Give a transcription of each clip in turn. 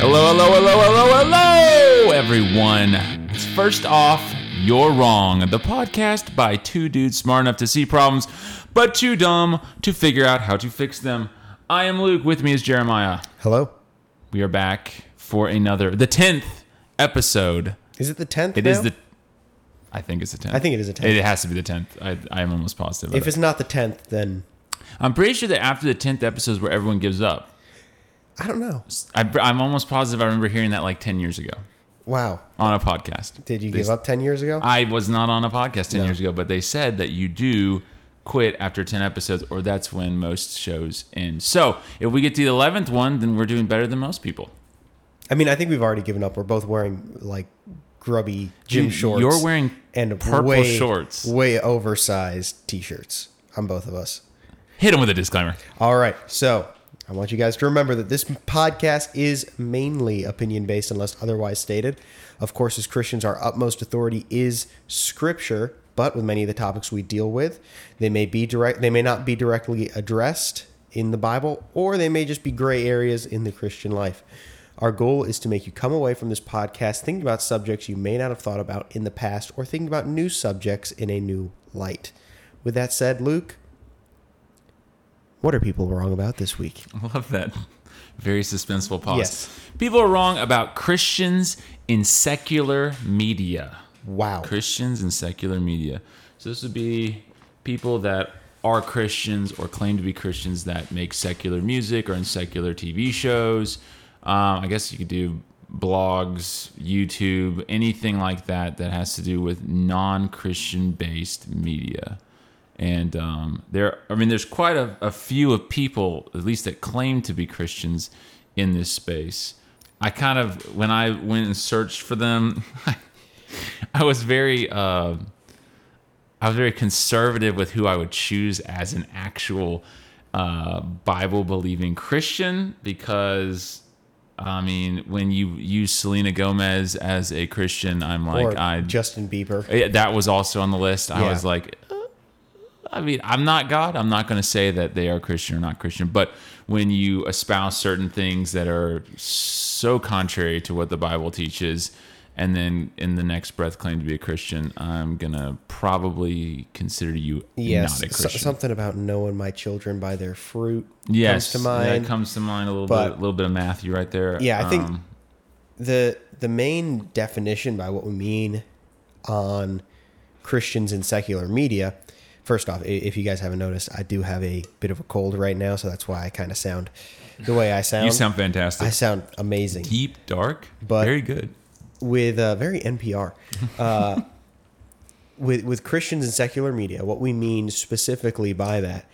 Hello, hello, hello, hello, hello, everyone. It's First off, you're wrong. The podcast by two dudes smart enough to see problems, but too dumb to figure out how to fix them. I am Luke. With me is Jeremiah. Hello. We are back for another, the tenth episode. Is it the tenth? It is the. I think it's the tenth. I think it is the 10th. It has to be the tenth. I, I am almost positive. If it. it's not the tenth, then I'm pretty sure that after the tenth episode is where everyone gives up. I don't know. I, I'm almost positive. I remember hearing that like ten years ago Wow. on a podcast. Did you They- give up ten years ago? I was not on a podcast 10 No. years ago, but they said that you do quit after 10 episodes, or that's when most shows end. So if we get to the 11th one, then we're doing better than most people. I mean, I think we've already given up. We're both wearing like grubby gym Dude, shorts. You're wearing and purple way, shorts. way oversized t-shirts on both of us. Hit him with a disclaimer. All right, so I want you guys to remember that this podcast is mainly opinion based unless otherwise stated. Of course, as Christians, our utmost authority is Scripture, but with many of the topics we deal with, they may be direct, they may not be directly addressed in the Bible, or they may just be gray areas in the Christian life. Our goal is to make you come away from this podcast thinking about subjects you may not have thought about in the past, or thinking about new subjects in a new light. With that said, Luke, what are people wrong about this week? I love that. Very suspenseful pause. Yes. People are wrong about Christians in secular media. Wow. Christians in secular media. So this would be people that are Christians or claim to be Christians that make secular music or in secular TV shows. Um, I guess you could do blogs, YouTube, anything like that that has to do with non-Christian based media. And um, there, I mean, there's quite a, a few of people, at least that claim to be Christians, in this space. I kind of, when I went and searched for them, I was very, uh, I was very conservative with who I would choose as an actual uh, Bible believing Christian because. I mean, when you use Selena Gomez as a Christian, I'm like, I Justin Bieber. yeah, that was also on the list. I Yeah. was like, I mean, I'm not God. I'm not going to say that they are Christian or not Christian. But when you espouse certain things that are so contrary to what the Bible teaches, and then in the next breath claim to be a Christian, I'm going to probably consider you Yes, not a Christian. something about knowing my children by their fruit yes, comes to mind. that comes to mind a little But- bit, a little bit of Matthew right there. Yeah, I think- Um, the the main definition by what we mean on Christians in secular media. First off, if you guys haven't noticed, I do have a bit of a cold right now, so that's why I kind of sound the way I sound. you sound fantastic. I sound amazing. Deep, dark, But- very good. with uh, very NPR. Uh, with with Christians and secular media, what we mean specifically by that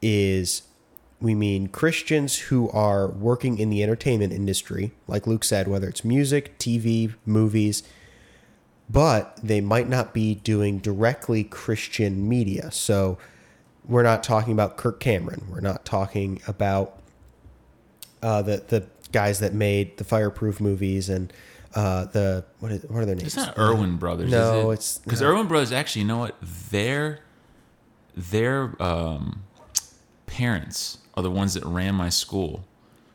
is we mean Christians who are working in the entertainment industry, like Luke said, whether it's music, TV, movies, but they might not be doing directly Christian media. So we're not talking about Kirk Cameron. We're not talking about uh, the the guys that made the Fireproof movies and uh, the what, is, what are their names? It's not Erwin Brothers. no, it? it's- because no. Erwin Brothers actually, you know what? Their their um, parents are the ones that ran my school.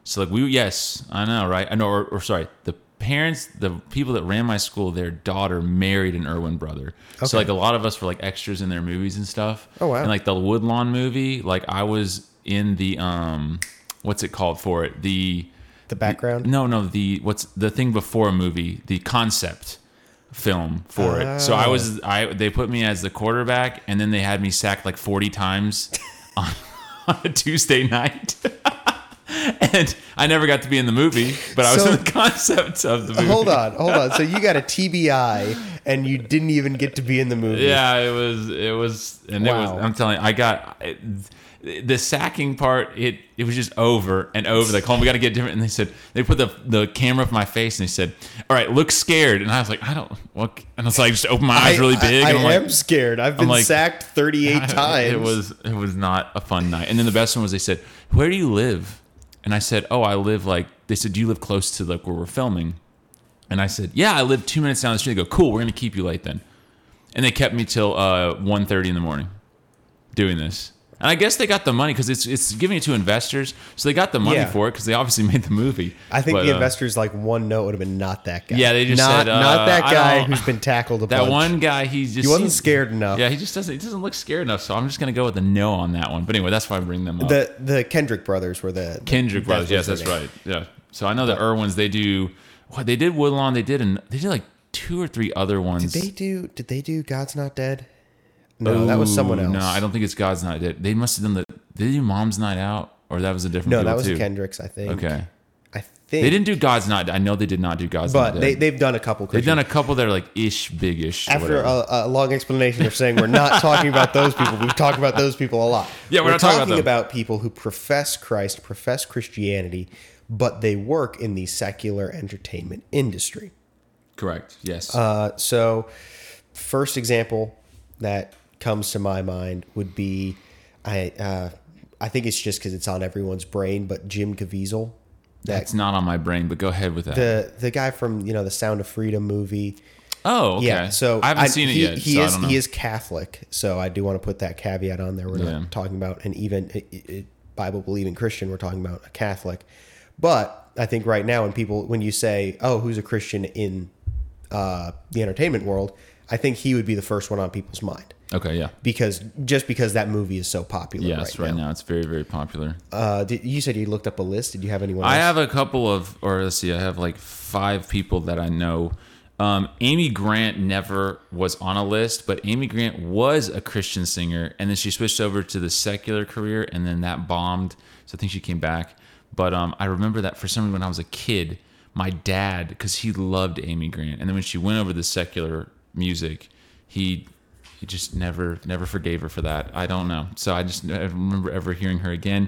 So like we, yes, I know, right? I know, or, or sorry, the parents, the people that ran my school, their daughter married an Erwin brother. So like a lot of us were like extras in their movies and stuff. Oh, wow. And like the Woodlawn movie, like I was in the um, what's it called for it? The the background. no, no, the what's the thing before a movie? The concept film for it. So I was I they put me as the quarterback and then they had me sacked like 40 times on, on a Tuesday night. and I never got to be in the movie, but I was So- in the concept of the movie. Hold on, hold on. So you got a TBI and you didn't even get to be in the movie. Yeah, it was it was and it Wow. was I'm telling you, I got it, the sacking part it it was just over and over like oh we got to get different and they said they put the the camera up my face and they said all right look scared and I was like I don't look and I was like just open my eyes really big I, and I I'm like am scared. I've been like- sacked 38 times. it was it was not a fun night and then the best one was they said where do you live and I said oh I live like they said do you live close to like where we're filming? And I said yeah I live two minutes down the street. They go cool we're gonna keep you late then. And they kept me till uh 1.30 in the morning doing this And I guess they got the money because it's it's giving it to investors, so they got the money Yeah. for it because they obviously made the movie. I think But, the uh, investors like one note would have been not that guy. Yeah, they just not, said, uh, not that I guy don't- who's been tackled a that bunch. one guy, he just He wasn't scared enough. Yeah, he just doesn't. He doesn't look scared enough. So I'm just gonna go with the no on that one. But anyway, that's why I bring them up. The the Kendrick brothers were the, the Kendrick brothers. Yes, was that's their name. right. Yeah. So I know the Erwins. They do. What they did Woodlawn. They did. and they did like two or three other ones. Did they do? Did they do God's Not Dead? No, that was someone else. No, I don't think it's God's Night. They must have done the. Did they do Mom's Night Out, or that was a different. No, that was too? Kendricks. I think. Okay. I think They didn't do God's Night. I know they did not do God's but Night. they they've done a couple. They've done a couple that are like ish, big-ish. After a, a long explanation of saying we're not talking about those people, we've talked about those people a lot. Yeah, we're not talking about about people who profess Christ, profess Christianity, but they work in the secular entertainment industry. Correct. Yes. Uh, so, first example that comes to my mind would be, I uh, I think it's just because it's on everyone's brain, but Jim Caviezel, that That's not on my brain, but go ahead with that. the the guy from you know the Sound of Freedom movie. oh, okay. Yeah, so I haven't seen it he, yet. He so I is he is Catholic, so I do want to put that caveat on there. We're Yeah. not talking about an even Bible believing Christian. We're talking about a Catholic. But I think right now, when people when you say, "Oh, who's a Christian in uh, the entertainment world," I think he would be the first one on people's mind Okay. Yeah. because just because that movie is so popular Yes. right, Right, now. now. it's very, very popular. Uh, did, you said you looked up a list. Did you have anyone? I have a couple of, or let's see, I have like five people that I know. Um, Amy Grant never was on a list, but Amy Grant was a Christian singer, and then she switched over to the secular career, and then that bombed. So I think she came back. But um, I remember that for some reason when I was a kid, my dad, because he loved Amy Grant, and then when she went over the secular music, he he just never never forgave her for that. I don't know. So I just I remember ever hearing her again.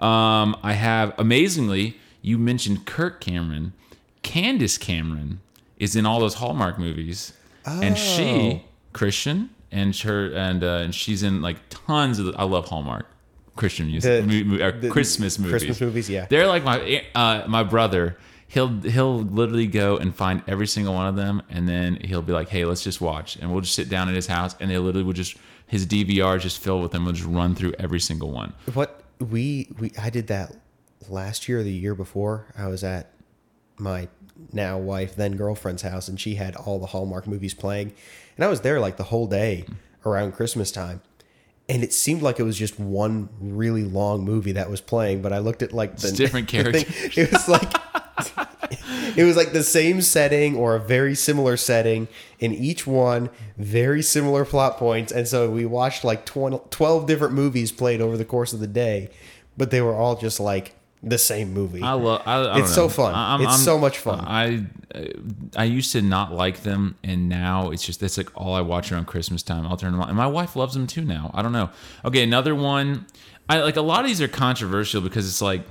Um, I have amazingly, you mentioned Kirk Cameron. Candace Cameron is in all those Hallmark movies, and she Christian and her and uh, and she's in like tons of. The, I love Hallmark Christian music, The- mo- mo- the Christmas movies. Christmas movies, yeah. They're like my uh, my brother. He'll he'll literally go and find every single one of them, and then he'll be like, "Hey, let's just watch," and we'll just sit down at his house, and they literally would just his DVR is just filled with them. We'll just run through every single one. What we we I did that last year or the year before. I was at my now wife, then girlfriend's house, and she had all the Hallmark movies playing, and I was there like the whole day around Christmas time. And it seemed like it was just one really long movie that was playing, but I looked at like the It's different the thing. characters. It was like it was like the same setting or a very similar setting in each one, very similar plot points. And so we watched like 20, 12 different movies played over the course of the day, but they were all just like the same movie. I love. I, I It's know. so fun. I- It's so much fun. I I used to not like them, and now it's just that's like all I watch around Christmas time. I'll turn them on, and my wife loves them too now. I don't know. Okay, another one. I like a lot of these are controversial because it's like.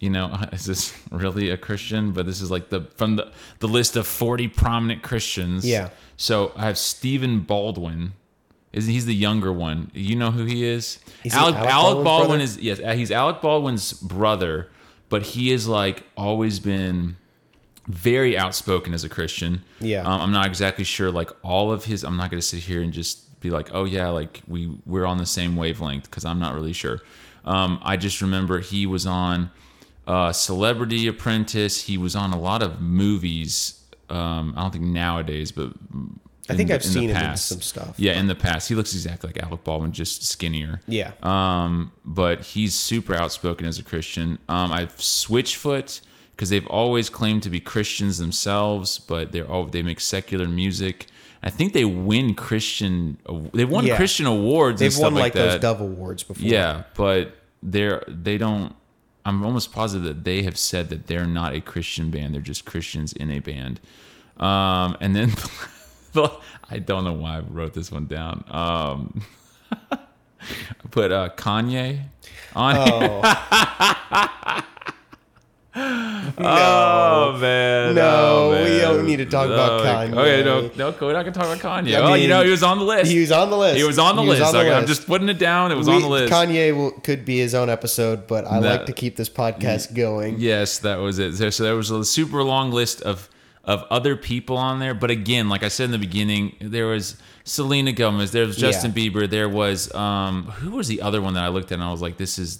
You know, is this really a Christian? But this is like the from the the list of forty prominent Christians. Yeah. So I have Stephen Baldwin. Is he's the younger one? You know who he is? Is Alec, Alec Alec Baldwin is yes, uh, he's Alec Baldwin's brother, but he is like always been very outspoken as a Christian. Yeah. um, I'm not exactly sure like all of his. I'm not going to sit here and just be like, oh yeah, like we we're on the same wavelength because I'm not really sure. Um, I just remember he was on uh, Celebrity Apprentice. He was on a lot of movies. Um, I don't think nowadays, but I think the- I've seen him in some stuff. Yeah, in the past, he looks exactly like Alec Baldwin, just skinnier. Yeah. Um, but he's super outspoken as a Christian. Um, I've Switchfoot because they've always claimed to be Christians themselves, but they're all they make secular music. I think they win Christian. They won Yeah. Christian awards. They've stuff won like, like those Dove Awards before. Yeah, but they're they don't. I'm almost positive that they have said that they're not a Christian band. They're just Christians in a band. Um, and then I don't know why I wrote this one down. Um, I put uh, Kanye on. here. Oh. Oh man, No, oh, we man. don't need to talk about Oh, Kanye. Okay, no, no, we're not gonna talk about Kanye. I oh, you know, he was on the list. He was on the list. He was on the He was list. on the Okay, I'm just putting it down. It was We- on the list. Kanye will, could be his own episode, but I That- like to keep this podcast going. Yes, that was it. So, there was a super long list of of other people on there. But again, like I said in the beginning, there was Selena Gomez, there was Justin Bieber, there was um who was the other one that I looked at and I was like, this is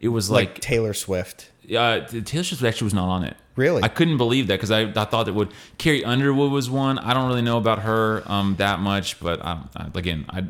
it was like, like, Taylor Swift. Uh, Taylor Swift actually was not on it. Really? I couldn't believe that because I, I thought it would. Carrie Underwood was one. I don't really know about her um, that much, but um, I, again, I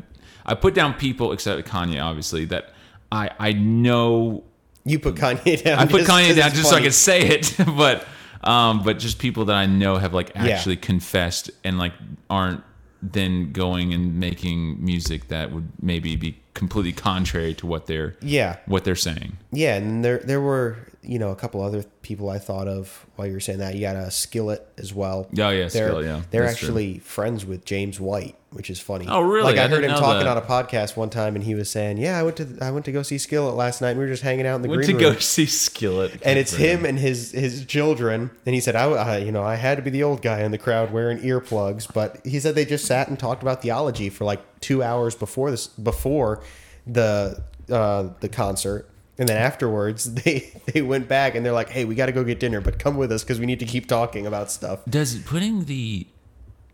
I put down people except Kanye, obviously that I I know You put Kanye down. I put Kanye down just so I could say it, but um, but just people that I know have like actually confessed and like aren't then going and making music that would maybe be completely contrary to what they're Yeah, what they're saying. yeah, and there there were you know a couple other people I thought of while you were saying that. You got a Skillet as well. Oh, yeah, they're, Skillet, yeah, they're that's true. actually friends with James White, which is funny. Oh, really? Like I, I heard him talking that. on a podcast one time, and he was saying, "Yeah, I went to I went to go see Skillet last night. and We were just hanging out in the Went green to room." go see Skillet, and it's him and his his children and he said I, I you know i had to be the old guy in the crowd wearing earplugs but he said they just sat and talked about theology for like two hours before this before the uh the concert and then afterwards they they went back and they're like hey we got to go get dinner but come with us because we need to keep talking about stuff Does putting the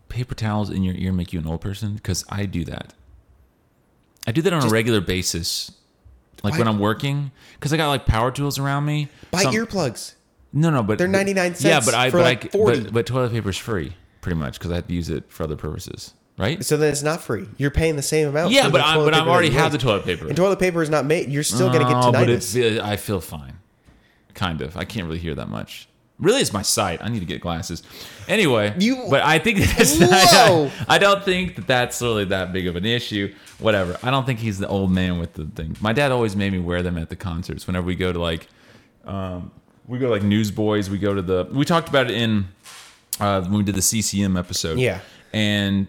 paper towels in your ear make you an old person? Because I do that. I do that on a regular basis, like when I'm working, because I got like power tools around me. buy Some- earplugs No, no, but They're 99 cents. Yeah, but I for but like I 40. but, but toilet paper's free pretty much because I have to use it for other purposes, right? so then it's not free you're paying the same amount Yeah, but I toilet but I paper already have the toilet paper. and toilet paper is not made you're still gonna get Oh, but it tinnitus I feel fine, kind of. I can't really hear that much. Really, it's my sight. I need to get glasses. Anyway, You- But I think that's. Whoa! I, don't think that that's really that big of an issue. Whatever. I don't think he's the old man with the thing. My dad always made me wear them at the concerts. Whenever we go to like, um, we go to like Newsboys. We go to the. We talked about it in uh, when we did the CCM episode. Yeah. And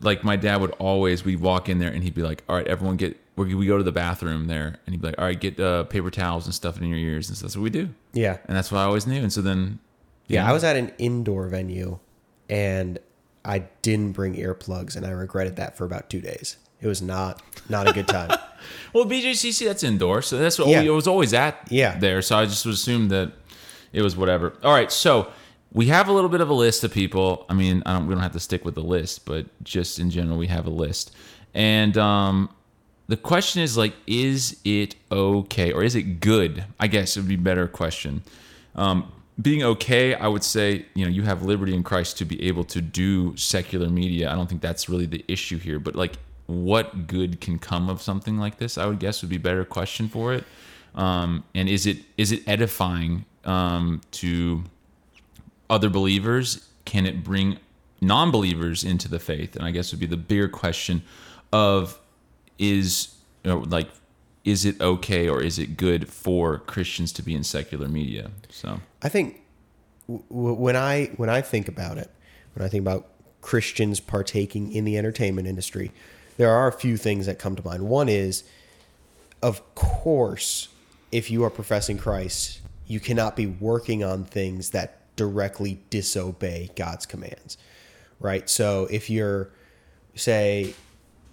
like my dad would always, we'd walk in there and he'd be like, all right, everyone get, we we go to the bathroom there. And he'd be like, all right, get uh, paper towels and stuff in your ears. And so that's what we do. yeah And that's what I always knew. And so then, Yeah, I was at an indoor venue and I didn't bring earplugs and I regretted that for about two days. It was not not a good time. well, BJCC, that's indoor. So that's what Yeah. we, it was always at Yeah. there. So I just assumed that it was whatever. All right. So we have a little bit of a list of people. I mean, I don't, we don't have to stick with the list, but just in general, we have a list. And um, the question is like, is it okay or is it good? I guess it would be better question. Um, being okay, I would say, you know, you have liberty in Christ to be able to do secular media. I don't think that's really the issue here, but like, what good can come of something like this? I would guess would be better question for it. Um, and is it is it edifying um, to other believers? Can it bring non-believers into the faith? And I guess would be the bigger question of is you know, like is it okay or is it good for Christians to be in secular media? So I think w- when I when I think about it, when I think about Christians partaking in the entertainment industry, there are a few things that come to mind. One is, of course, if you are professing Christ, you cannot be working on things that directly disobey God's commands, right? So if you're, say,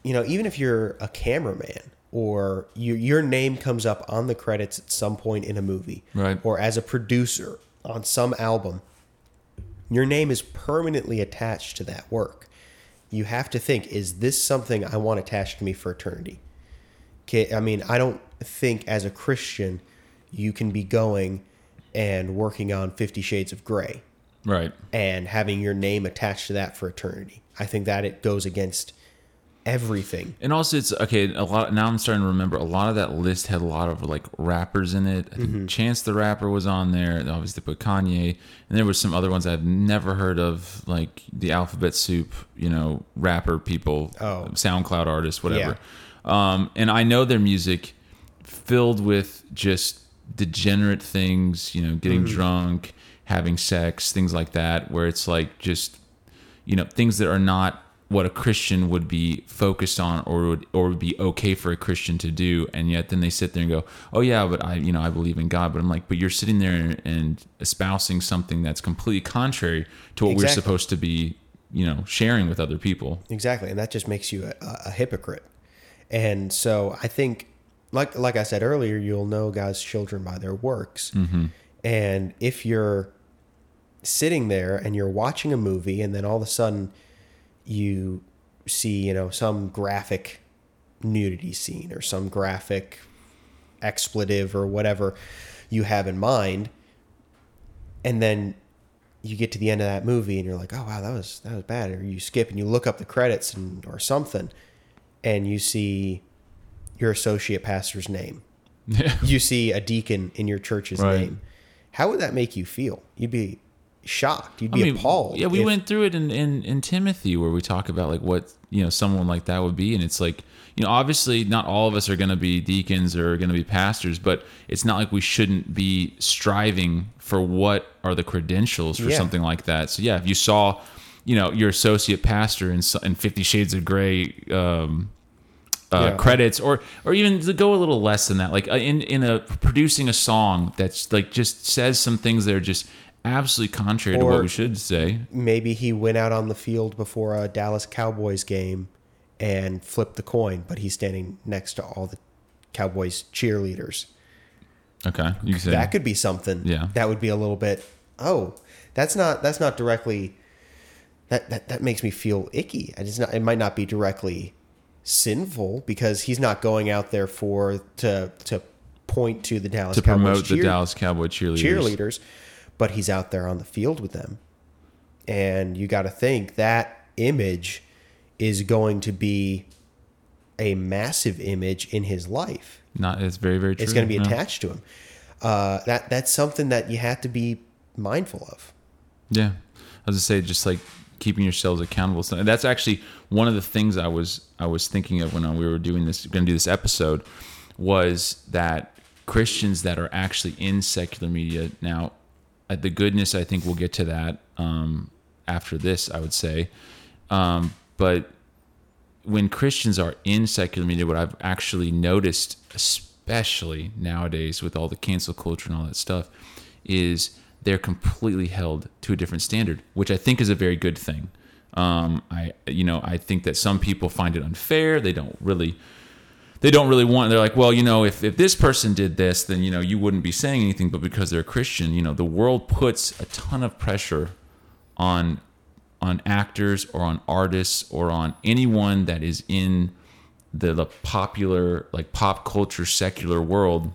you know, even if you're a cameraman or you, your name comes up on the credits at some point in a movie, Right. or as a producer on some album, your name is permanently attached to that work. You have to think, is this something I want attached to me for eternity? Okay, I mean, I don't think as a Christian you can be going and working on Fifty Shades of Grey right. and having your name attached to that for eternity. I think that it goes against everything. And also, it's okay. A lot now. I'm starting to remember a lot of that list had a lot of like rappers in it. I think Mm-hmm. Chance the Rapper was on there. and Obviously, put Kanye, and there were some other ones I've never heard of, like the Alphabet Soup, you know, rapper people, Oh. SoundCloud artists, whatever. Um, and I know their music filled with just degenerate things, you know, getting Mm-hmm. drunk, having sex, things like that, where it's like just you know things that are not what a Christian would be focused on or would or would be okay for a Christian to do and yet then they sit there and go oh yeah but I you know I believe in God but I'm like but you're sitting there and espousing something that's completely contrary to what we're supposed to be you know sharing with other people Exactly, and that just makes you a, a hypocrite. And so I think, like like I said earlier, you'll know God's children by their works. Mm-hmm. And if you're sitting there and you're watching a movie and then all of a sudden you see, you know, some graphic nudity scene or some graphic expletive or whatever you have in mind and then you get to the end of that movie and you're like, "Oh wow, that was that was bad." Or you skip and you look up the credits and or something and you see your associate pastor's name. Yeah. You see a deacon in your church's Right. name. How would that make you feel? You'd be shocked. You'd be appalled. Yeah, we if- went through it in, in in Timothy where we talk about like what you know someone like that would be, and it's like you know obviously not all of us are going to be deacons or going to be pastors, but it's not like we shouldn't be striving for what are the credentials for Yeah. something like that. So yeah, if you saw you know your associate pastor in, in Fifty Shades of Grey. Um, uh, Yeah. credits or or even to go a little less than that like uh, in in a producing a song that's like just says some things that are just absolutely contrary to what we should say maybe he went out on the field before a Dallas Cowboys game and flipped the coin, but he's standing next to all the Cowboys cheerleaders. okay That could be something. Yeah. That would be a little bit. Oh, that's not that's not directly. That that that makes me feel icky. It's not. It might not be directly sinful because he's not going out there for to to point to the Dallas to Cowboys promote the Dallas Cowboy cheerleaders. cheerleaders, but he's out there on the field with them. And you got to think that image is going to be a massive image in his life. Not it's very very true. It's going to be no. attached to him. Uh, that that's something that you have to be mindful of. Yeah, I was to say just like keeping yourselves accountable. So that's actually one of the things I was I was thinking of when we were doing this, going to do this episode, was that Christians that are actually in secular media now. The goodness, I think we'll get to that um, after this. I would say, um, but when Christians are in secular media, what I've actually noticed, especially nowadays with all the cancel culture and all that stuff, is they're completely held to a different standard, which I think is a very good thing. Um, I, you know, I think that some people find it unfair. They don't really, they don't really want. They're like, well, you know, if if this person did this, then you know, you wouldn't be saying anything. But because they're a Christian, you know, the world puts a ton of pressure on on actors or on artists or on anyone that is in the, the popular like pop culture secular world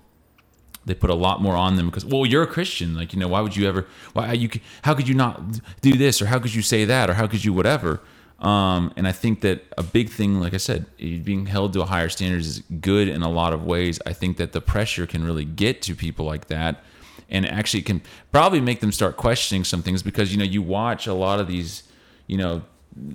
they put a lot more on them because well you're a christian. Like you know why would you ever why you could- how could you not do this or how could you say that or how could you whatever? Um, and i think that a big thing like i said being held to a higher standards is good in a lot of ways. I think that the pressure can really get to people like that and actually can probably make them start questioning some things because you know you watch a lot of these you know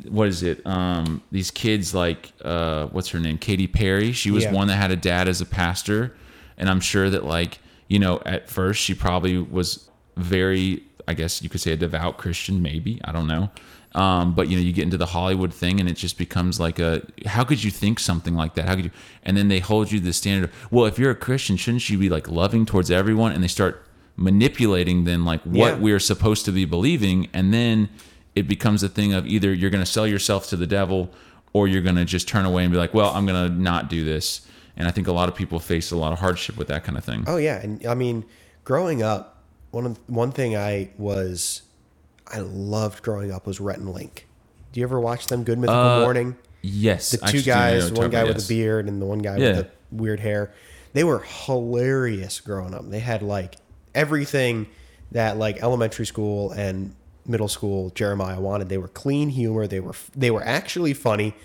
what is it? Um these kids like uh what's her name? Katy perry. She was Yeah. one that had a dad as a pastor. And i'm sure that like you know at first she probably was very i guess you could say a devout christian maybe i don't know. Um, but you know you get into the hollywood thing and it just becomes like a how could you think something like that? How could you and then they hold you to the standard. Of, well if you're a christian shouldn't you be like loving towards everyone? And they start manipulating then like what Yeah. we're supposed to be believing. And then it becomes a thing of either you're going to sell yourself to the devil or you're going to just turn away and be like well i'm going to not do this and i think a lot of people face a lot of hardship with that kind of thing Oh yeah, and I mean, growing up, one of one thing I was, I loved growing up was Rhett and Link. Do you ever watch them? Good Mythical Uh, Morning. yes The two guys, one guy about- with a beard and the one guy Yeah. with the weird hair. They were hilarious growing up. They had like everything that like elementary school and middle school Jeremiah wanted. They were clean humor. They were they were actually funny.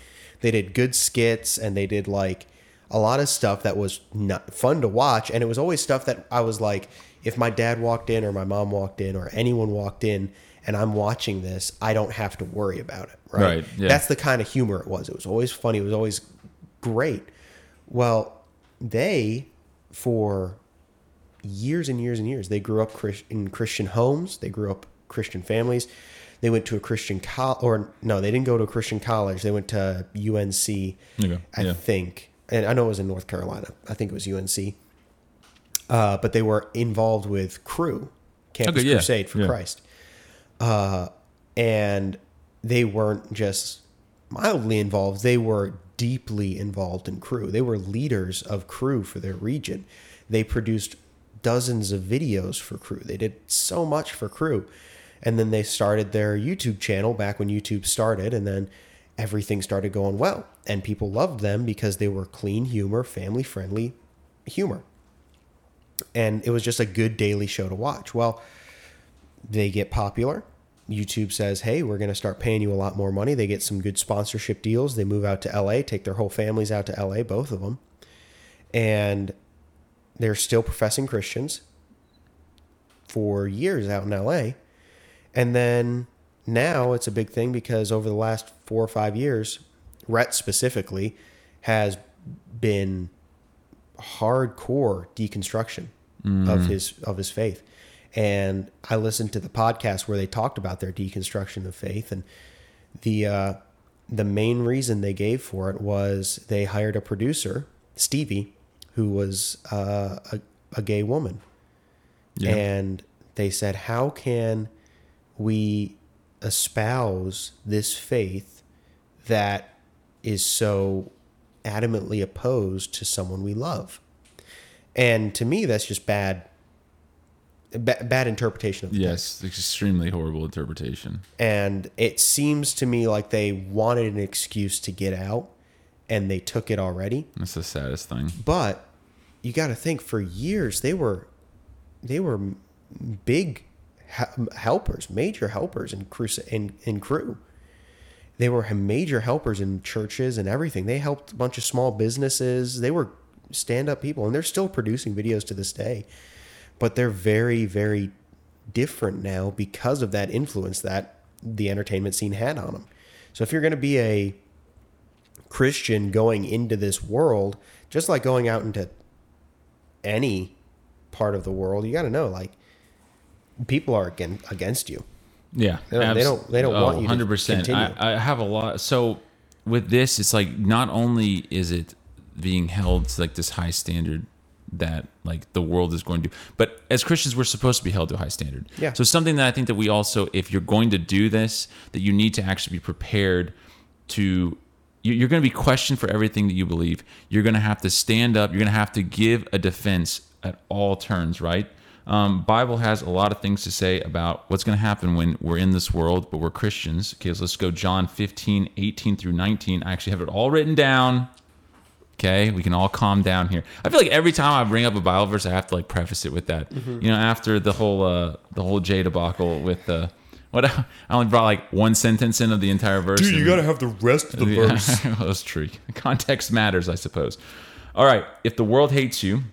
They did good skits and they did like a lot of stuff that was not fun to watch. And it was always stuff that I was like, if my dad walked in or my mom walked in or anyone walked in and I'm watching this, I don't have to worry about it. Right. Right, yeah. That's the kind of humor it was. It was always funny. It was always great. Well, they, for years and years and years, they grew up in Christian homes. They grew up Christian families. They went to a Christian college, or no, they didn't go to a Christian college. They went to UNC, Okay, I yeah. think, and I know it was in North Carolina. I think it was UNC. Uh, but they were involved with Cru, Campus Okay, yeah, Crusade for yeah. Christ, uh, and they weren't just mildly involved; they were deeply involved in Cru. They were leaders of Cru for their region. They produced dozens of videos for Cru. They did so much for Cru, And then they started their YouTube channel back when YouTube started, and then everything started going well. And people loved them because they were clean humor, family friendly humor. And it was just a good daily show to watch. Well, they get popular. YouTube says, hey, we're going to start paying you a lot more money. They get some good sponsorship deals. They move out to LA, take their whole families out to LA, both of them. And they're still professing Christians for years out in LA. And then now it's a big thing because over the last four or five years, Rhett specifically has been hardcore deconstruction of his of his faith. And I listened to the podcast where they talked about their deconstruction of faith, and the uh, the main reason they gave for it was they hired a producer, Stevie, who was uh, a, a gay woman, Yeah. and they said, "How can we espouse this faith that is so adamantly opposed to someone we love?" And to me, that's just bad. ba- Bad interpretation of the Yes, extremely horrible interpretation. and it seems to me like they wanted an excuse to get out and they took it already That's the saddest thing. but you got to think for years they were they were big helpers major helpers in Cru in, in Cru. They were major helpers in churches and everything. They helped a bunch of small businesses. They were stand-up people and they're still producing videos to this day. But they're very very different now because of that influence that the entertainment scene had on them so if you're going to be a christian going into this world just like going out into any part of the world you got to know like people are again against you Yeah, They don't- they don't- they don't want you oh, Hundred percent. I, I have a lot. So with this, it's like not only is it being held to like this high standard that like the world is going to, but as Christians, we're supposed to be held to a high standard. Yeah. So something that I think that we also, if you're going to do this, that you need to actually be prepared to. You're going to be questioned for everything that you believe. You're going to have to stand up. You're going to have to give a defense at all turns, right? Um, Bible has a lot of things to say about what's going to happen when we're in this world, but we're Christians. Okay, so let's go John 15, 18 through 19. I actually have it all written down. Okay, we can all calm down here. I feel like every time I bring up a Bible verse, I have to like preface it with that. You know, after the whole uh, the whole Jay debacle with the what I only brought like one sentence in of the entire verse. Dude, you gotta have the rest of the yeah, well, that's true. Context matters, I suppose. All right. If the world hates you,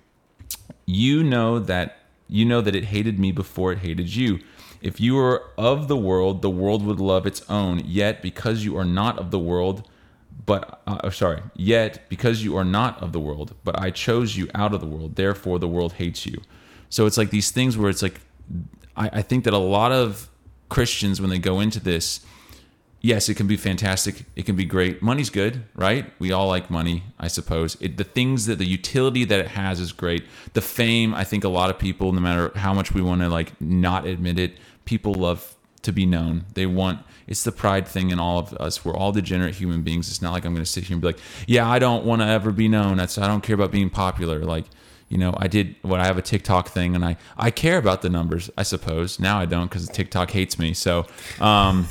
you know that you know that it hated me before it hated you. If you were of the world, the world would love its own. Yet, because you are not of the world, but uh, oh, sorry, yet because you are not of the world, but I chose you out of the world, therefore the world hates you. So it's like these things where it's like, I, I think that a lot of Christians when they go into this, yes, it can be fantastic. It can be great. Money's good, right? We all like money, I suppose. It, the things that the utility that it has is great. The fame, I think a lot of people, no matter how much we want to like not admit it, people love to be known. They want it's the pride thing in all of us. We're all degenerate human beings. It's not like I'm going to sit here and be like, yeah, I don't want to ever be known. That's I don't care about being popular. Like, you know, I did what I have a TikTok thing, and I I care about the numbers. I suppose now I don't because TikTok hates me. So. um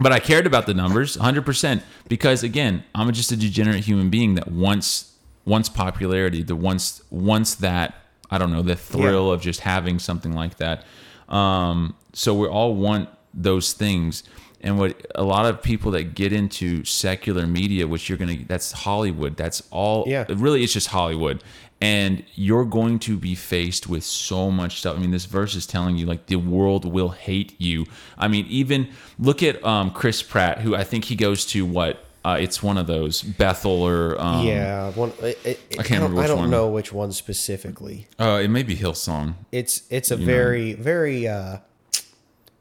but I cared about the numbers 100% because again, I'm just a degenerate human being that wants wants popularity, that wants wants that I don't know, the thrill of just having something like that. Um, so we all want those things. And what a lot of people that get into secular media, which you're gonna that's Hollywood, that's all Yeah. really it's just Hollywood. And you're going to be faced with so much stuff. I mean, this verse is telling you like the world will hate you. I mean, even look at um, Chris Pratt, who I think he goes to what uh, it's one of those Bethel or um, yeah, one. It, it, I can't don't, remember I don't one. know which one specifically. uh, it may be Hillsong. It's it's a very very uh,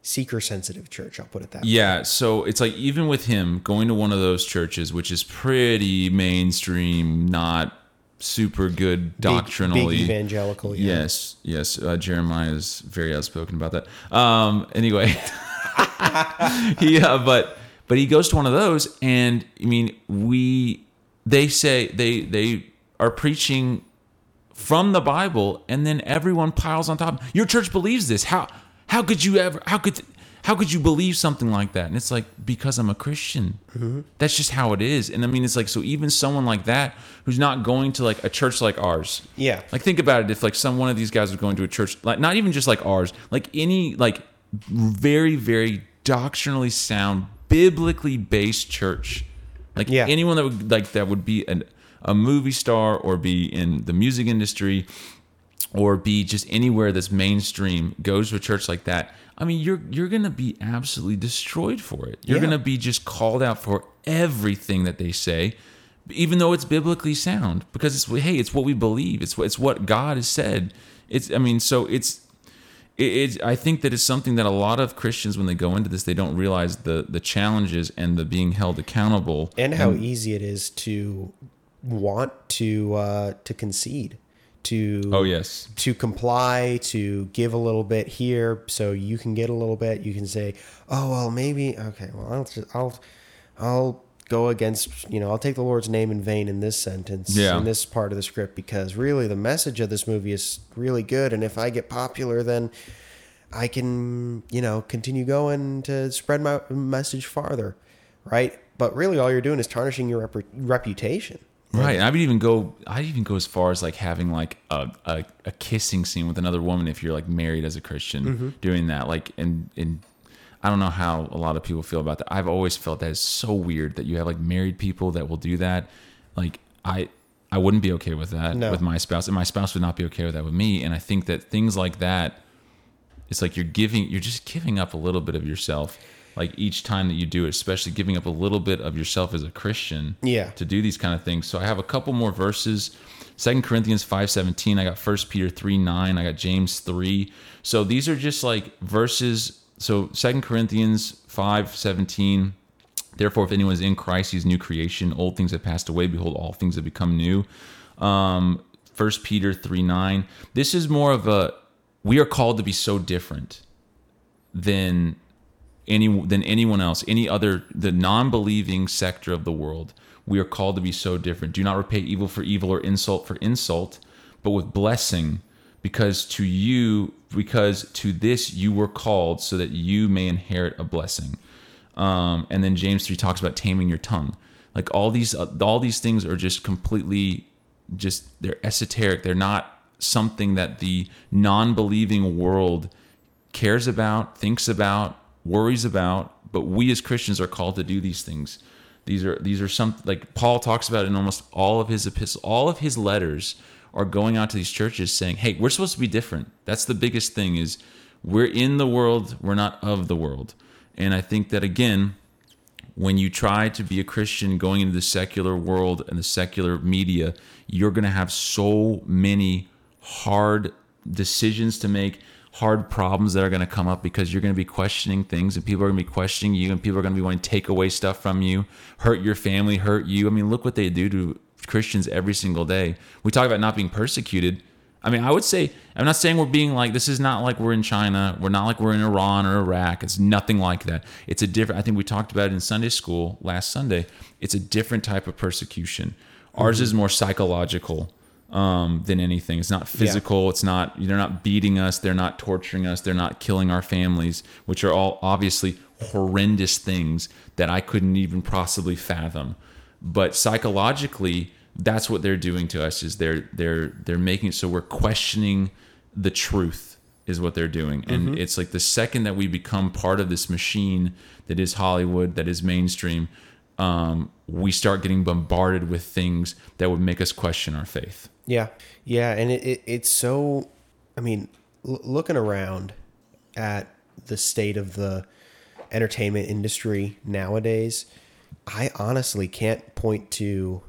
seeker sensitive church. I'll put it that way. Yeah, so it's like even with him going to one of those churches, which is pretty mainstream, not super good doctrinally. big, evangelical. Yeah. Yes, yes. Uh, Jeremiah is very outspoken about that. Um, anyway, he uh, but but he goes to one of those, and I mean, we they say they they are preaching from the Bible, and then everyone piles on top. Your church believes this. How how could you ever? How could how could you believe something like that? And it's like because I'm a Christian. Mm-hmm. That's just how it is. And I mean, it's like so even someone like that who's not going to like a church like ours. Yeah. Like think about it. If like some one of these guys was going to a church like not even just like ours, like any like very very doctrinally sound, biblically based church. Like Yeah. anyone that would like that would be an, a movie star or be in the music industry or be just anywhere that's mainstream goes to a church like that i mean you're you're gonna be absolutely destroyed for it you're Yeah. gonna be just called out for everything that they say even though it's biblically sound because it's hey it's what we believe it's what it's what god has said it's i mean so it's it, it, I think that it's something that a lot of Christians, when they go into this, they don't realize the the challenges and the being held accountable. and how easy it is to want to uh, to concede, to Oh yes, to comply, to give a little bit here, so you can get a little bit. You can say, "Oh well, maybe okay. Well, I'll just, I'll I'll go against you know I'll take the Lord's name in vain in this sentence Yeah. in this part of the script because really the message of this movie is really good, and if I get popular, then I can you know continue going to spread my message farther, right? But really, all you're doing is tarnishing your rep- reputation. Right. And I would even go I'd even go as far as like having like a, a, a kissing scene with another woman if you're like married as a Christian mm-hmm. doing that. Like and and I don't know how a lot of people feel about that. I've always felt that is so weird that you have like married people that will do that. Like I I wouldn't be okay with that No. with my spouse, and my spouse would not be okay with that with me. And I think that things like that, it's like you're giving, you're just giving up a little bit of yourself, like each time that you do it, especially giving up a little bit of yourself as a Christian Yeah. to do these kind of things. So I have a couple more verses. Second Corinthians five seventeen. I got First Peter three nine. I got James three. So these are just like verses. So Second Corinthians five seventeen. Therefore, if anyone is in Christ, he's new creation. Old things have passed away. Behold, all things have become new. Um, First Peter three nine. This is more of a. We are called to be so different than any than anyone else, any other the non-believing sector of the world. We are called to be so different. Do not repay evil for evil or insult for insult, but with blessing, because to you, because to this you were called, so that you may inherit a blessing. Um, and then James three talks about taming your tongue. Like all these, uh, all these things are just completely, just they're esoteric. They're not something that the non-believing world cares about, thinks about, worries about, but we as Christians are called to do these things. These are these are some like Paul talks about in almost all of his epistles, all of his letters are going out to these churches saying, "Hey, we're supposed to be different." That's the biggest thing is we're in the world, we're not of the world. And I think that again, when you try to be a Christian going into the secular world and the secular media, you're going to have so many hard decisions to make, hard problems that are going to come up because you're going to be questioning things and people are going to be questioning you and people are going to be wanting to take away stuff from you, hurt your family, hurt you. I mean, look what they do to Christians every single day. We talk about not being persecuted. I mean, I would say, I'm not saying we're being like, this is not like we're in China. We're not like we're in Iran or Iraq. It's nothing like that. It's a different, I think we talked about it in Sunday school last Sunday. It's a different type of persecution. Ours mm-hmm. is more psychological um, than anything. It's not physical. It's not, they're not beating us. They're not torturing us. They're not killing our families, which are all obviously horrendous things that I couldn't even possibly fathom. But psychologically, that's what they're doing to us is they're they're they're making it so we're questioning the truth is what they're doing and it's like the second that we become part of this machine that is hollywood that is mainstream um, we start getting bombarded with things that would make us question our faith Yeah, yeah, and it, it it's so. I mean, l- looking around at the state of the entertainment industry nowadays, I honestly can't point to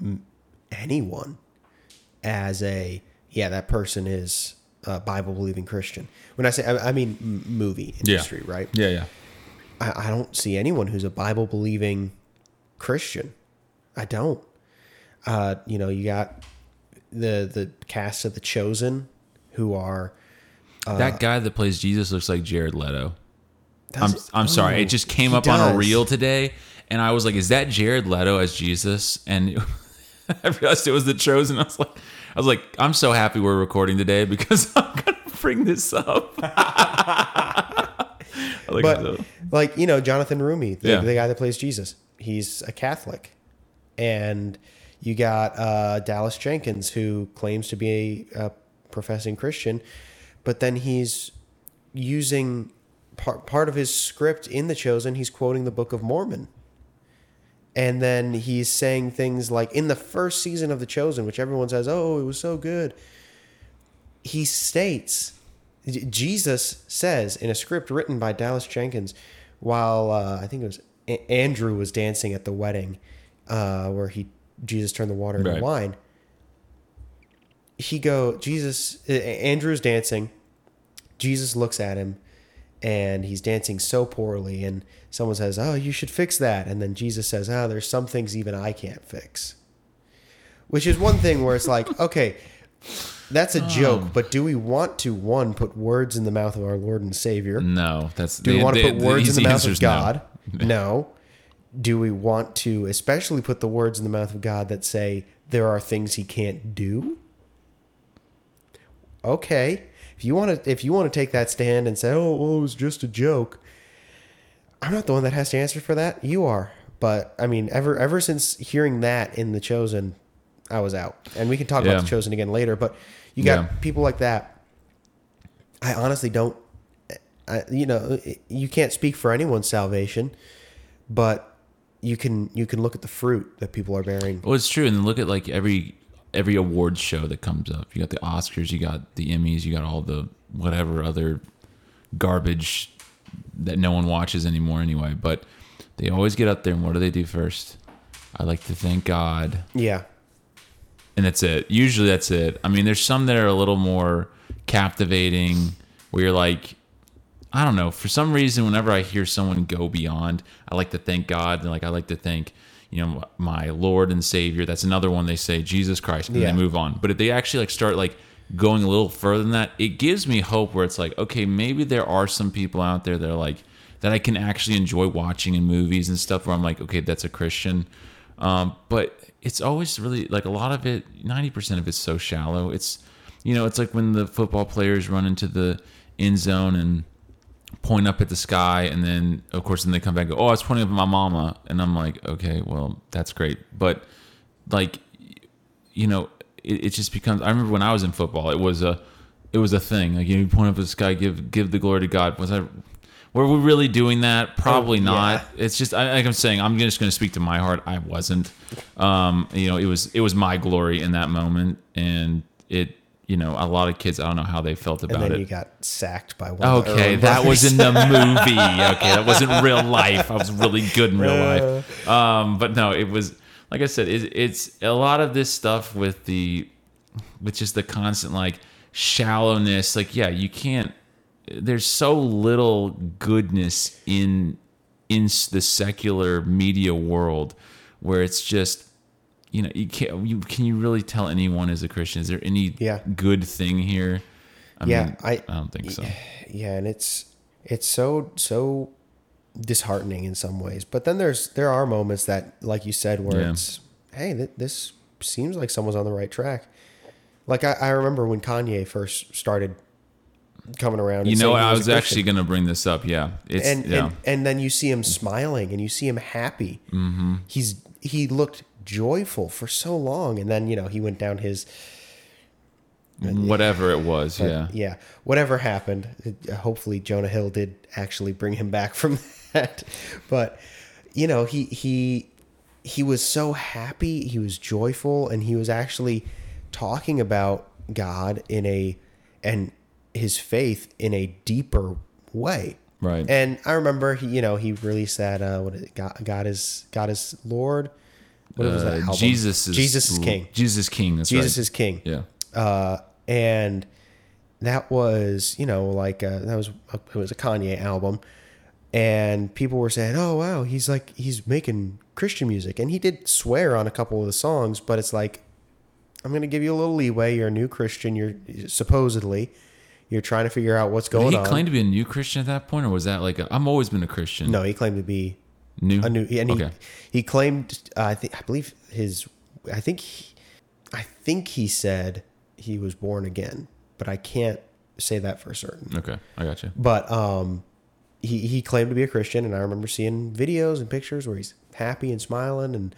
m- anyone as a yeah that person is a Bible believing Christian. When I say I, I mean m- movie industry, right? yeah yeah I, I don't see anyone who's a Bible believing Christian. I don't. Uh, you know, you got the the cast of the Chosen, who are that guy that plays jesus looks like jared leto I'm, Uh, it- I'm sorry. Oh, It just came up on a reel today, and I was like, "Is that Jared Leto as Jesus?" And I realized it was the Chosen. I was like, "I was like, I'm so happy we're recording today because I'm gonna bring this up." Like, but like you know Jonathan Roumie, the, Yeah. the guy that plays Jesus, he's a Catholic, and you got uh, Dallas Jenkins who claims to be a, a professing Christian, but then he's using part part of his script in The Chosen. He's quoting the Book of Mormon. And then he's saying things like in the first season of The Chosen, which everyone says, "Oh, it was so good." He states, Jesus says in a script written by Dallas Jenkins, while uh, I think it was Andrew was dancing at the wedding, uh, where he Jesus turned the water into Right. wine. He go Jesus Andrew's dancing. Jesus looks at him and he's dancing so poorly and someone says oh you should fix that and then jesus says oh there's some things even i can't fix which is one thing where it's like okay that's a joke but do we want to one put words in the mouth of our lord and savior no, that's do we want to put words in the mouth of is no. god no. Do we want to especially put the words in the mouth of god that say there are things he can't do? Okay. If you want to if you want to take that stand and say oh well, it was just a joke i'm not the one that has to answer for that. You are. But i mean ever ever since hearing that in the chosen i was out. And we can talk Yeah. about the chosen again later but you got Yeah. people like that. I honestly don't I, you know you can't speak for anyone's salvation but you can you can look at the fruit that people are bearing Well, it's true, and look at like every every awards show that comes up. You got the Oscars, you got the Emmys, you got all the whatever other garbage that no one watches anymore anyway. But they always get up there, and what do they do first? I like to thank God, yeah and that's it. Usually, that's it. I mean, there's some that are a little more captivating, where you're like, I don't know. For some reason, whenever I hear someone go beyond, I like to thank God, and like I like to thank, you know, my Lord and Savior. That's another one they say, Jesus Christ, and Yeah. they move on. But if they actually like start like going a little further than that, it gives me hope. Where it's like, okay, maybe there are some people out there that are like that I can actually enjoy watching in movies and stuff. Where I'm like, okay, that's a Christian. Um, but it's always really like a lot of it. Ninety percent of it's so shallow. It's you know, it's like when the football players run into the end zone and point up at the sky and then of course then they come back and go oh i was pointing up at my mama. And i'm like okay well that's great. But like you know it, it just becomes i remember when i was in football it was a it was a thing. Like you point up at the sky give give the glory to god. Was i were we really doing that? Probably Oh, yeah. not it's just I, like i'm saying i'm just going to speak to my heart. I wasn't. Um you know it was it was my glory in that moment and it you know a lot of kids i don't know how they felt and about then it you got sacked by one Okay, that was in the movie. Okay, that wasn't real life. I was really good in real life. Um, but no, it was like I said. It, it's a lot of this stuff with the, with just the constant like shallowness. Like, yeah, you can't. There's so little goodness in in the secular media world where it's just you know you can't you can you really tell anyone is a christian is there any Yeah. good thing here I Yeah, mean, I- I don't think so. yeah and it's it's so so disheartening in some ways but then there's there are moments that like you said where Yeah. it's hey th- this seems like someone's on the right track like i, I remember when kanye first started coming around You know, I a was actually going to bring this up. Yeah, it's and, yeah, and and then you see him smiling and you see him happy mm-hmm. he's he looked joyful for so long and then you know he went down his whatever it was. But, yeah, yeah. Whatever happened, it- hopefully Jonah Hill did actually bring him back from that. But you know, he he he was so happy, he was joyful, and he was actually talking about God in a and his faith in a deeper way. Right. And I remember he, you know, he released that uh what is it? God, God is God is Lord. What was that Uh, album? Jesus is Jesus is King. Jesus is King. That's Jesus right. is King yeah. uh, and that was you know like uh, that was a, it was a Kanye album, and people were saying, "Oh wow, he's like he's making Christian music," and he did swear on a couple of the songs, but it's like I'm gonna give you a little leeway. You're a new Christian. You're supposedly you're trying to figure out what's Did going he on. claim to be a new Christian at that point, or was that like i I've always been a Christian? no, he claimed to be new. a new and he, okay. he claimed uh, I think I believe his I think he, I think he said he was born again, but I can't say that for certain. Okay, I got you. But um, he he claimed to be a Christian, and I remember seeing videos and pictures where he's happy and smiling, and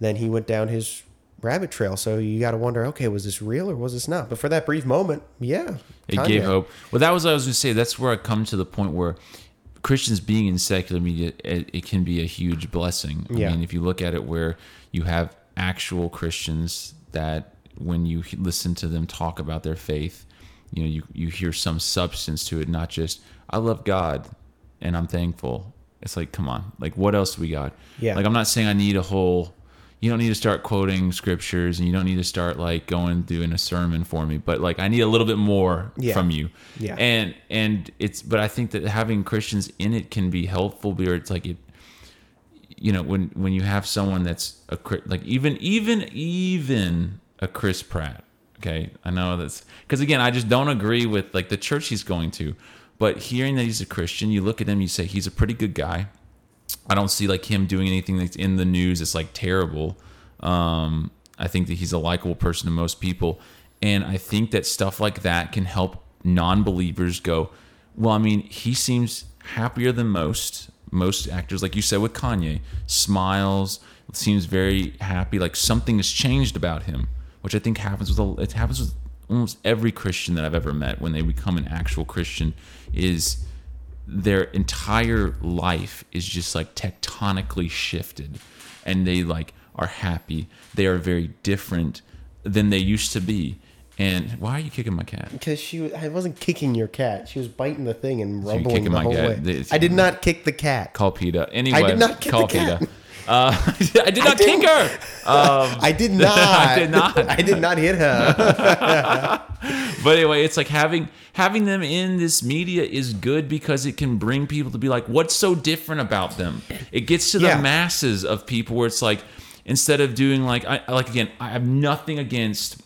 then he went down his rabbit trail. So you got to wonder, okay, was this real or was this not? But for that brief moment, yeah, It Kanye. gave hope. Well, that was what I was going to say. That's where I come to the point where Christians being in secular media, it, it can be a huge blessing. I Yeah. mean, if you look at it where you have actual Christians that when you listen to them talk about their faith, you know, you, you hear some substance to it, not just, I love God and I'm thankful. It's like, come on, like what else do we got? Yeah. Like I'm not saying I need a whole you don't need to start quoting scriptures and you don't need to start like going doing a sermon for me, but like I need a little bit more Yeah. from you. Yeah. And and it's but I think that having Christians in it can be helpful where it's like it you know when when you have someone that's a like even even even a Chris Pratt okay I know that's because again I just don't agree with like the church he's going to but hearing that he's a Christian you look at him you say he's a pretty good guy I don't see like him doing anything that's in the news It's like terrible. Um, I think that he's a likable person to most people, and I think that stuff like that can help non-believers go. Well, I mean, he seems happier than most most actors, like you said with Kanye. Smiles, seems very happy. Like something has changed about him, which I think happens with a, it happens with almost every Christian that I've ever met when they become an actual Christian. Is their entire life is just like tectonically shifted and they like are happy they are very different than they used to be and why are you kicking my cat Because she, I wasn't kicking your cat. She was biting the thing and rumbling kicking the whole way. I did not kick the cat. call PETA anyway I did not kick call the cat. PETA uh, I did not kick didn't- her I did not. I did not. I did not hit her. but anyway, it's like having having them in this media is good because it can bring people to be like, what's so different about them? It gets to the Yeah. masses of people where it's like instead of doing like I I- like again, I have nothing against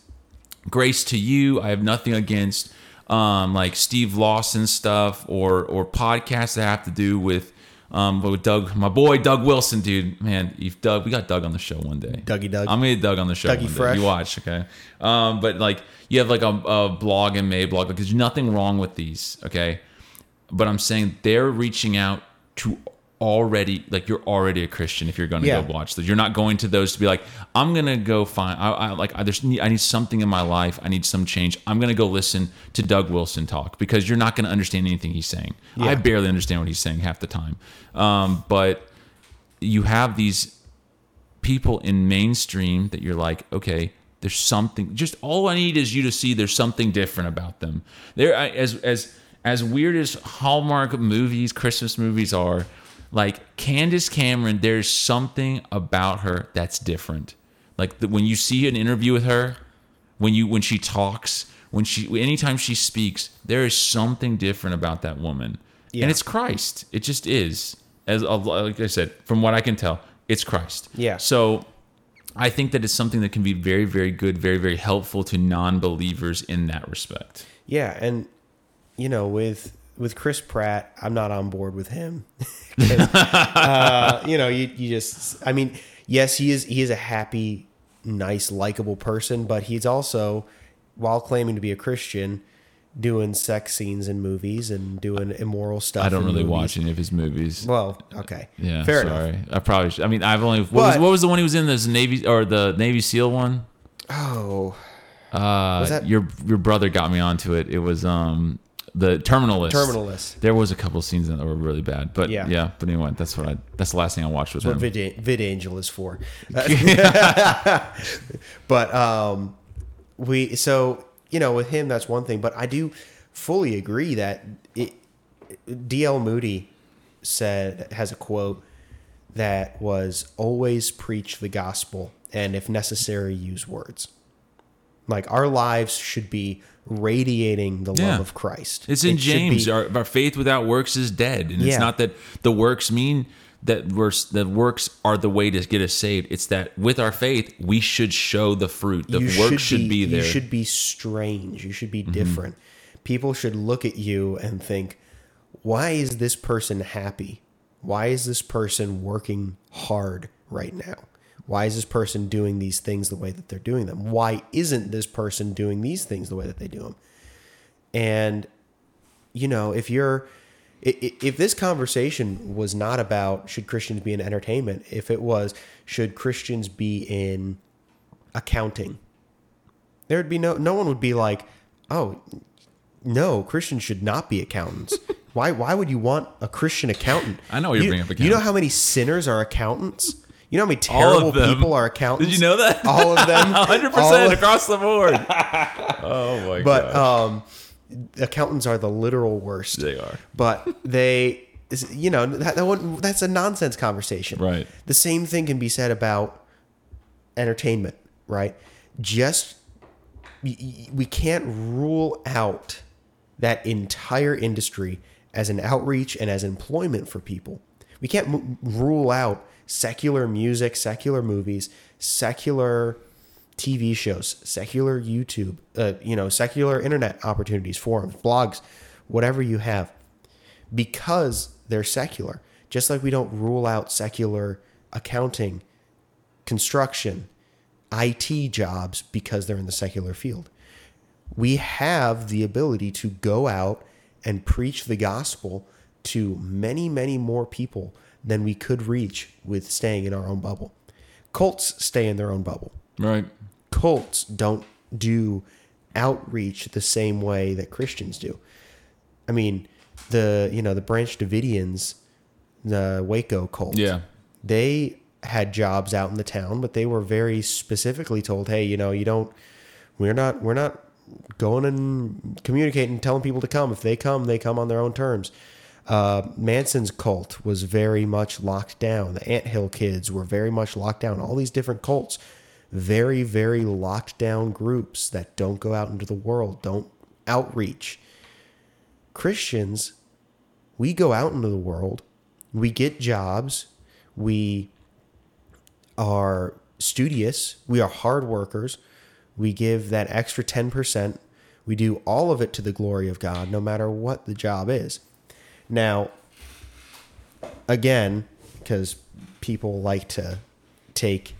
grace to you. I have nothing against um like Steve Lawson stuff or or podcasts that have to do with um with Doug my boy Doug Wilson, dude. Man, if Doug we got Doug on the show one day. Dougie Doug. I'm gonna get Doug on the show. Dougie one day. Fresh. You watch, okay? Um, but like you have like a, a blog and May blog, like there's nothing wrong with these, okay? But I'm saying they're reaching out to already like you're already a Christian if you're going to Yeah. go watch those. You're not going to those to be like I'm gonna go find. I, I like I just need, I need something in my life. I need some change. I'm gonna go listen to Doug Wilson talk because you're not gonna understand anything he's saying. I barely understand what he's saying half the time. Um, but you have these people in mainstream that you're like, okay, there's something. Just all I need is you to see there's something different about them. There, as as as weird as Hallmark movies, Christmas movies are, like Candace Cameron, there's something about her that's different. Like the, when you see an interview with her, when you when she talks, when she anytime she speaks, there is something different about that woman, Yeah. and it's Christ. It just is. As uh, like I said, from what I can tell, it's Christ. Yeah. So I think that it's something that can be very, very good, very, very helpful to non-believers in that respect. Yeah, and you know, with with Chris Pratt, I'm not on board with him. uh, you know, you you just, I mean, yes, he is he is a happy, nice, likable person, but he's also, while claiming to be a Christian, doing sex scenes in movies and doing immoral stuff. I don't really movies. watch any of his movies. Well, okay, yeah, fair sorry. enough. I probably. Should. I mean, I've only. What, was, what was the one he was in? This Navy or the Navy SEAL one? Oh, Uh, your your brother got me onto it. It was um the Terminal List. Terminalist. There was a couple of scenes that were really bad, but Yeah. yeah. But anyway, that's what I. That's the last thing I watched with what. Vid, VidAngel is for. but um, we so you know with him that's one thing, but I do fully agree that it, DL Moody said has a quote that was always preach the gospel and if necessary use words. Like our lives should be radiating the Yeah. love of Christ. It's in It James. be- Our, our faith without works is dead, and Yeah. it's not that the works mean that works. The works are the way to get us saved. It's that with our faith, we should show the fruit. The you work should be, there. Mm-hmm. You should be strange. You should be different. People should look at you and think, why is this person happy? Why is this person working hard right now? Why is this person doing these things the way that they're doing them? Why isn't this person doing these things the way that they do them? And you know, if you're if this conversation was not about should Christians be in entertainment, if it was should Christians be in accounting, there would be no no one would be like, oh, no, Christians should not be accountants. why why would you want a Christian accountant? I know you're you, bringing up You know how many sinners are accountants? You know how many terrible people are accountants? Did you know that? All of them. 100% All across the board. oh my But god. um, accountants are the literal worst. they are. But they, you know, that, that one, that's a nonsense conversation. Right. The same thing can be said about entertainment, right? Just we can't rule out that entire industry as an outreach and as employment for people. We can't m- rule out secular music, secular movies, secular TV shows, secular YouTube, uh, you know, secular internet opportunities, forums, blogs, whatever you have, because they're secular. Just like we don't rule out secular accounting, construction, IT jobs because they're in the secular field. We have the ability to go out and preach the gospel to many, many more people than we could reach with staying in our own bubble. Cults stay in their own bubble Right. cults don't do outreach the same way that Christians do. I mean, the you know the Branch Davidians, the Waco cult. Yeah. they had jobs out in the town, but they were very specifically told, "Hey, you know, you don't. We're not. We're not going and communicating, telling people to come. If they come, they come on their own terms." Uh, Manson's cult was very much locked down. The Ant Hill kids were very much locked down. All these different cults, very, very locked down groups that don't go out into the world, don't outreach. Christians, we go out into the world, we get jobs, we are studious, we are hard workers, we give that extra 10%, we do all of it to the glory of God, no matter what the job is. Now, again, because people like to take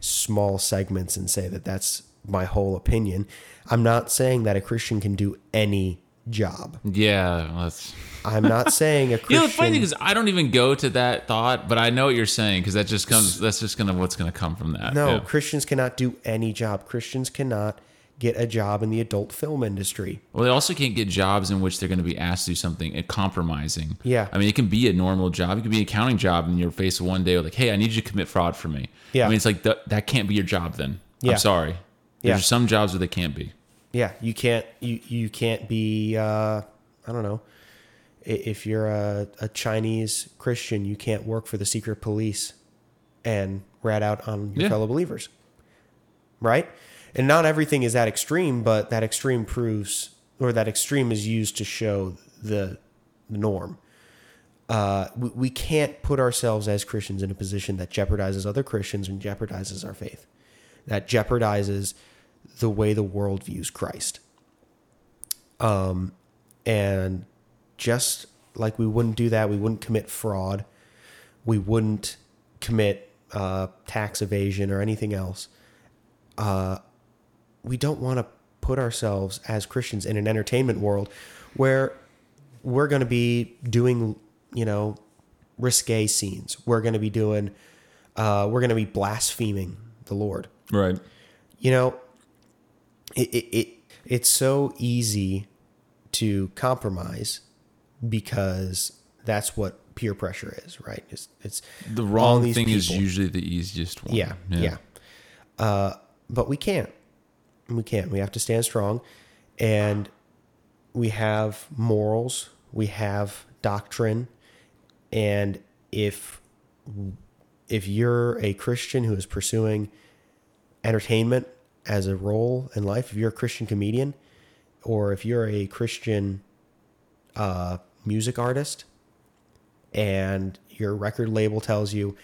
small segments and say that that's my whole opinion, I'm not saying that a Christian can do any job. Yeah. That's. I'm not saying a Christian. You know, the funny thing is, I don't even go to that thought, but I know what you're saying because that just comes. That's just gonna what's gonna come from that. No, Yeah. Christians cannot do any job. Christians cannot get a job in the adult film industry. Well, they also can't get jobs in which they're going to be asked to do something uh, compromising. Yeah. I mean, it can be a normal job. It could be an accounting job, and you're faced one day with like, "Hey, I need you to commit fraud for me." Yeah. I mean, it's like that. That can't be your job. Then Yeah. I'm sorry. Yeah. There's some jobs where they can't be. Yeah, you can't you you can't be uh, I don't know. If you're a, a Chinese Christian, you can't work for the secret police and rat out on your Yeah. fellow believers. Right? And not everything is that extreme, but that extreme proves or that extreme is used to show the, norm. Uh, we, we can't put ourselves as Christians in a position that jeopardizes other Christians and jeopardizes our faith, that jeopardizes the way the world views Christ. Um, and just like we wouldn't do that, we wouldn't commit fraud, we wouldn't commit uh, tax evasion or anything else. Uh, we don't want to put ourselves as Christians in an entertainment world where we're going to be doing, you know, risque scenes. We're going to be doing, uh, we're going to be blaspheming the Lord. Right. You know, it, it, it it's so easy to compromise because that's what peer pressure is, right? It's, it's The wrong thing is usually the easiest one. Yeah, yeah. Uh, but we can't. We can't. We have to stand strong, and we have morals. We have doctrine, and if if you're a Christian who is pursuing entertainment as a role in life, if you're a Christian comedian, or if you're a Christian uh, music artist, and your record label tells you,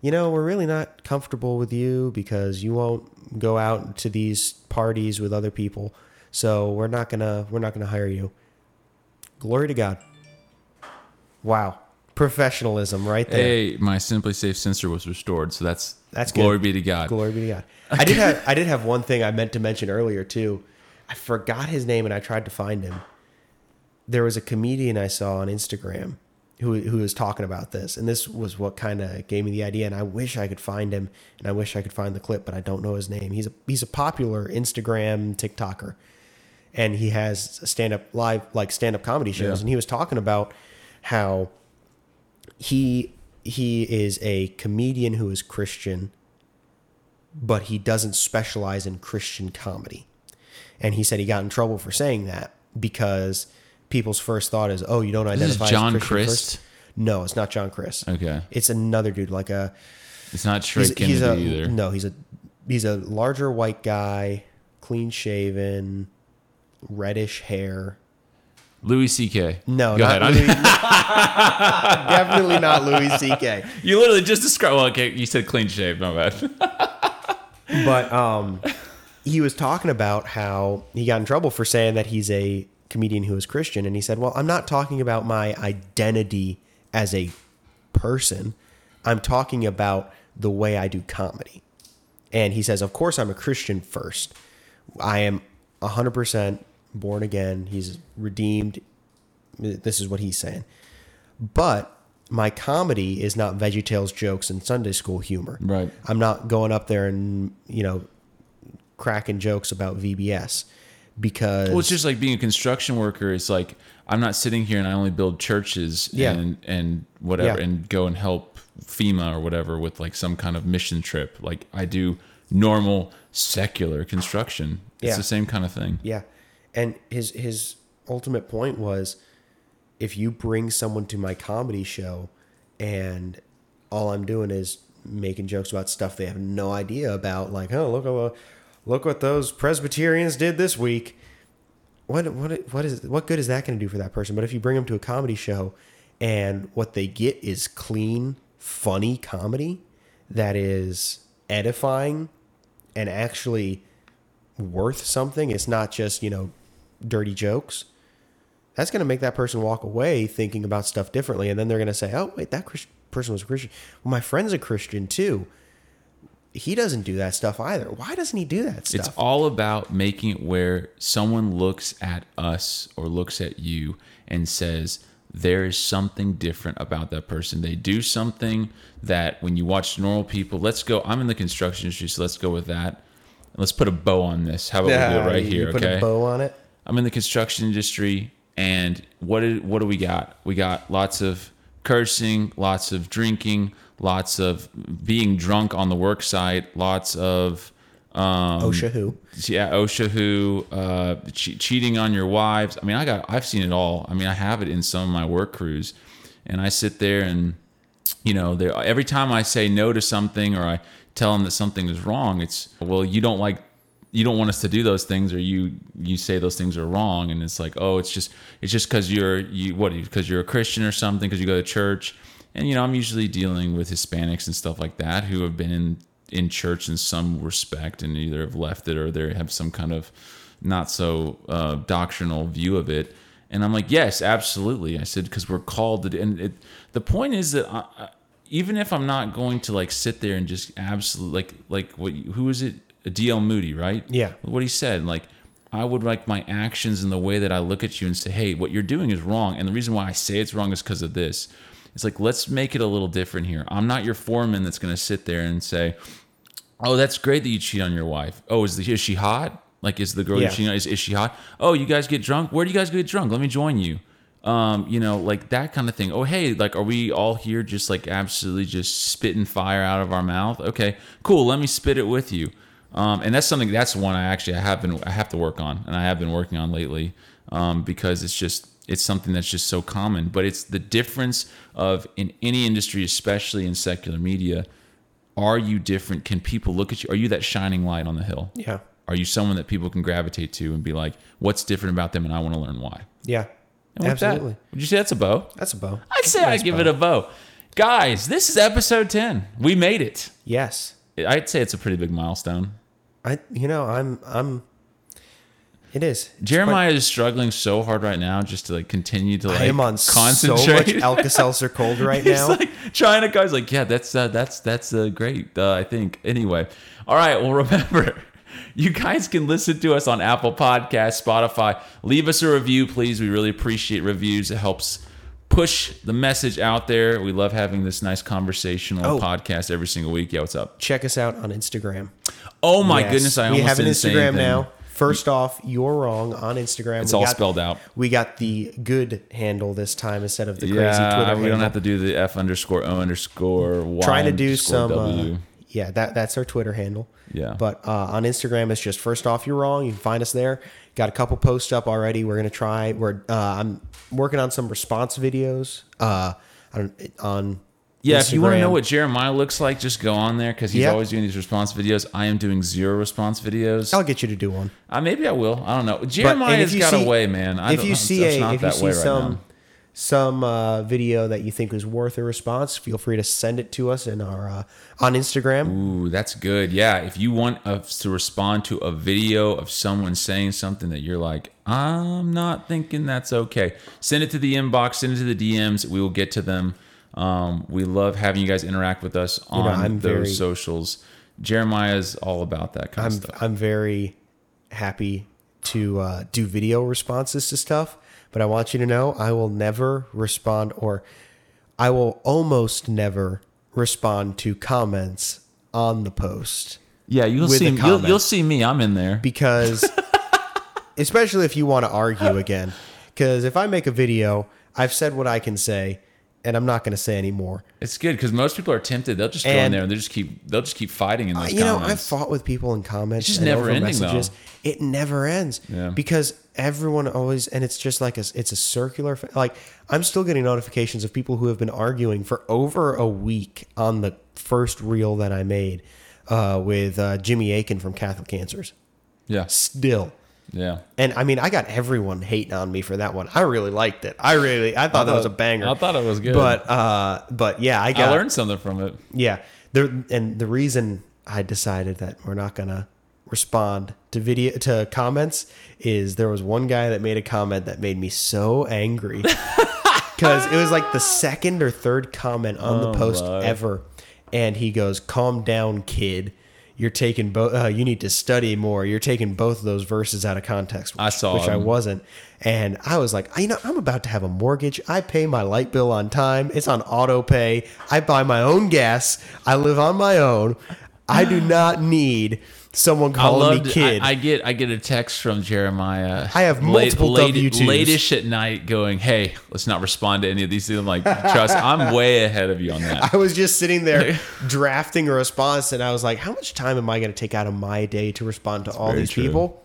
you know, we're really not comfortable with you because you won't go out to these parties with other people. So we're not gonna we're not gonna hire you. Glory to God. Wow. Professionalism right there. Hey, my SimpliSafe sensor was restored, so that's That's glory good. be to God. Glory be to God. I did have I did have one thing I meant to mention earlier too. I forgot his name and I tried to find him. there was a comedian I saw on Instagram who who was talking about this, and this was what kind of gave me the idea. And I wish I could find him, and I wish I could find the clip, but I don't know his name. He's a he's a popular Instagram TikToker, and he has stand up live like stand up comedy shows, Yeah. and he was talking about how he he is a comedian who is Christian, but he doesn't specialize in Christian comedy. And he said he got in trouble for saying that because people's first thought is, "Oh, you don't This is identify John as Christian Christ? first?" No, it's not John Crist. Okay. It's another dude, like a It's not Trey he's, Kennedy he's a either. no, he's a he's a larger white guy, clean shaven, reddish hair. Louis C.K. No, Go ahead. Louis, definitely not Louis C.K. you literally just described. Well, okay, you said clean shave. My bad. But um, he was talking about how he got in trouble for saying that he's a comedian who is Christian, and he said, "Well, I'm not talking about my identity as a person. I'm talking about the way I do comedy." And he says, "Of course, I'm a Christian first. I am 100% born again. He's redeemed. This is what he's saying. But my comedy is not VeggieTales jokes and Sunday school humor. Right. I'm not going up there and, you know, cracking jokes about VBS because Well, it's just like being a construction worker. It's like I'm not sitting here and I only build churches Yeah. and and whatever Yeah. and go and help FEMA or whatever with like some kind of mission trip. Like I do normal secular construction. It's Yeah. the same kind of thing. Yeah. And his his ultimate point was if you bring someone to my comedy show and all I'm doing is making jokes about stuff they have no idea about, like, oh look uh, look what those Presbyterians did this week. What what what is what good is that going to do for that person? But if you bring them to a comedy show and what they get is clean, funny comedy that is edifying and actually worth something. It's not just, you know, dirty jokes. That's going to make that person walk away thinking about stuff differently. And then they're going to say, oh, wait, that Christ- person was a Christian. Well, my friend's a Christian too. He doesn't do that stuff either. Why doesn't he do that stuff? It's all about making it where someone looks at us or looks at you and says, there is something different about that person. They do something that when you watch normal people, let's go. I'm in the construction industry, so let's go with that. Let's put a bow on this. How about we do it right here? Put okay. a bow on it. I'm in the construction industry, and what did, what do we got? We got lots of cursing, lots of drinking, lots of being drunk on the work site, lots of um, OSHA who? yeah, OSHA who, uh, che- cheating on your wives. I mean, I got, I've seen it all. I mean, I have it in some of my work crews, and I sit there and, you know, every time I say no to something or I tell them that something is wrong, it's well, you don't like, you don't want us to do those things, or you you say those things are wrong, and it's like, oh, it's just it's just because you're you what because you're a Christian or something because you go to church, and you know, I'm usually dealing with Hispanics and stuff like that who have been in in church in some respect and either have left it or they have some kind of not so uh, doctrinal view of it. And I'm like, yes, absolutely. I said because we're called to. And it, the point is that I, I, even if I'm not going to like sit there and just absolutely like like what who is it? D.L. Moody, right? Yeah. What he said, like. I would like my actions and the way that I look at you and say, hey, what you're doing is wrong. And the reason why I say it's wrong is because of this. It's like, let's make it a little different here. I'm not your foreman that's going to sit there and say, oh, that's great that you cheat on your wife. Oh, is, the, is she hot? Like, is the girl Yeah. you're cheating on, is, is she hot? Oh, you guys get drunk? Where do you guys get drunk? Let me join you. Um, you know, like that kind of thing. Oh, hey, like, are we all here just like absolutely just spitting fire out of our mouth? Okay, cool. Let me spit it with you. Um, and that's something that's one I actually I have been I have to work on, and I have been working on lately um, because it's just it's something that's just so common. But it's the difference of in any industry, especially in secular media. Are you different? Can people look at you? Are you that shining light on the hill? Yeah. Are you someone that people can gravitate to and be like, "What's different about them?" And I want to learn why. Yeah. With that, Absolutely. would you say that's a bow? That's a bow. I'd say I'd give it a bow. Guys, this is episode 10. We made it. Yes. I'd say it's a pretty big milestone. I you know, I'm I'm it is. It's Jeremiah is struggling so hard right now just to like continue to like I am on concentrate. so much Alka-Seltzer cold right He's now. like trying to. He's like, yeah, that's uh, that's that's uh, great. Uh, I think. Anyway, all right. Well, remember, You guys can listen to us on Apple Podcasts, Spotify. Leave us a review, please. We really appreciate reviews. It helps push the message out there. We love having this nice conversational Oh. podcast every single week. Yeah, what's up? Check us out on Instagram. Oh my Yes. goodness, I almost we have an Instagram now. First off, you're wrong on Instagram. It's We all got- spelled out. We got the good handle this time instead of the crazy Yeah, Twitter we handle. don't have to do the F underscore O underscore Y. Trying to do some. Uh, yeah, that that's our Twitter handle. Yeah. But uh, on Instagram, it's just first off, you're wrong. You can find us there. Got a couple posts up already. We're gonna try. We're uh, I'm working on some response videos. Uh, on, on Yeah, if you want to know what Jeremiah looks like, just go on there because he's Yeah. always doing these response videos. I am doing zero response videos. I'll get you to do one. Uh, maybe I will. I don't know. And Jeremiah's got see- a way, man. I if you see a not if you see right some now. Some uh, video that you think is worth a response, feel free to send it to us in our uh, on Instagram. Ooh, that's good. Yeah, if you want us to respond to a video of someone saying something that you're like, I'm not thinking that's okay, send it to the inbox, send it to the DMs. We will get to them. Um, we love having you guys interact with us on know, those very- socials. Jeremiah's all about that kind I'm of stuff. I'm very happy to uh, do video responses to stuff, but I want you to know I will never respond or I will almost never respond to comments on the post Yeah, you'll see. You'll, you'll see me. I'm in there. because especially if you want to argue again because if I make a video, I've said what I can say and I'm not going to say anymore. It's good because most people are tempted. They'll just go in there and they just keep. They'll just keep fighting in those you know, I've fought with people in comments. It's just never ending, though. It never ends. Yeah. Because everyone always, and it's just like a, it's a circular. Like I'm still getting notifications of people who have been arguing for over a week on the first reel that I made uh, with uh, Jimmy Akin from Catholic Answers. yeah, Still. Yeah. And I mean, I got everyone hating on me for that one. I really liked it. I really, I thought that was a banger. I thought it was good, But, uh, but yeah, I got. I learned something from it. Yeah. The and the reason I decided that we're not gonna respond to video to comments is there was one guy that made a comment that made me so angry because it was like the second or third comment on the post my. ever, and he goes, "Calm down, kid." You're taking both. Uh, you need to study more. You're taking both of those verses out of context. Which, I saw which I wasn't, and I was like, you know, I'm about to have a mortgage. I pay my light bill on time. It's on auto pay. I buy my own gas. I live on my own. I do not need someone calling loved. me kid. I, I get. I get a text from Jeremiah. I have multiple W-2s. Late-ish at night, going, "Hey, let's not respond to any of these things." I'm like, trust. I'm way ahead of you on that. I was just sitting there drafting a response, and I was like, "How much time am I going to take out of my day to respond to all these true. people?"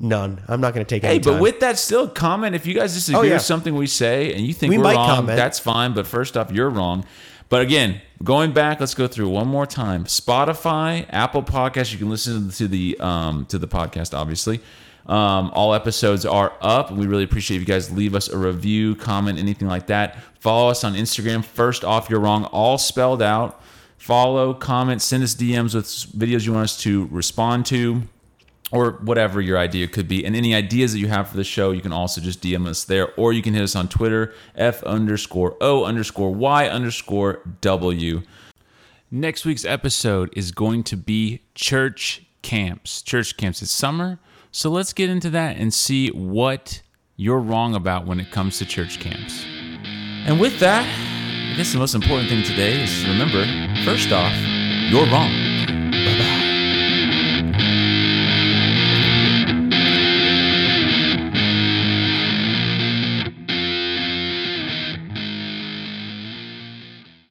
None. I'm not going to take Hey, any but time. with that, still comment if you guys disagree Oh, yeah. with something we say and you think We we are might wrong. comment. That's fine. But first off, you're wrong. But again, going back, let's go through one more time. Spotify, Apple Podcasts. You can listen to the um, to the podcast. Obviously, um, all episodes are up. We really appreciate if you guys leave us a review, comment, anything like that. Follow us on Instagram. First off, you're wrong. All spelled out. Follow, comment, send us DMs with videos you want us to respond to or whatever your idea could be. And any ideas that you have for the show, you can also just DM us there, or you can hit us on Twitter, F underscore O underscore Y underscore W. Next week's episode is going to be church camps. Church camps. is summer, so let's get into that and see what you're wrong about when it comes to church camps. And with that, I guess the most important thing today is remember first off, you're wrong.